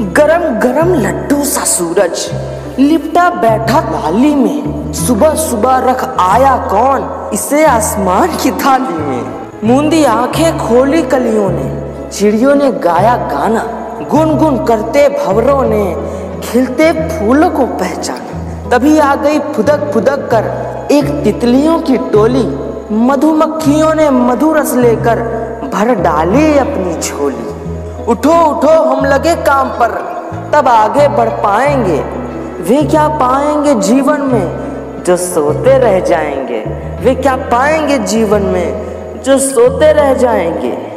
गरम गरम लड्डू सा सूरज। लिपटा बैठा थाली में। सुबह सुबह रख आया कौन? इसे आसमान की थाली में। मूंदी आँखें खोली कलियों ने। चिड़ियों ने गाया गाना। गुन गुन करते भवरों ने। खिलते फूलों को पहचाना। तभी आ गई फुदक फुदक कर एक तितलियों की टोली। मधुमक्खियों ने मधुरस लेकर भर डाली अपनी झोली। उठो उठो, हम लगे काम पर। तब आगे बढ़ पाएँगे। वे क्या पाएँगे जीवन में? जो सोते रह जाएँगे। वे क्या पाएँगे जीवन में? जो सोते रह जाएँगे।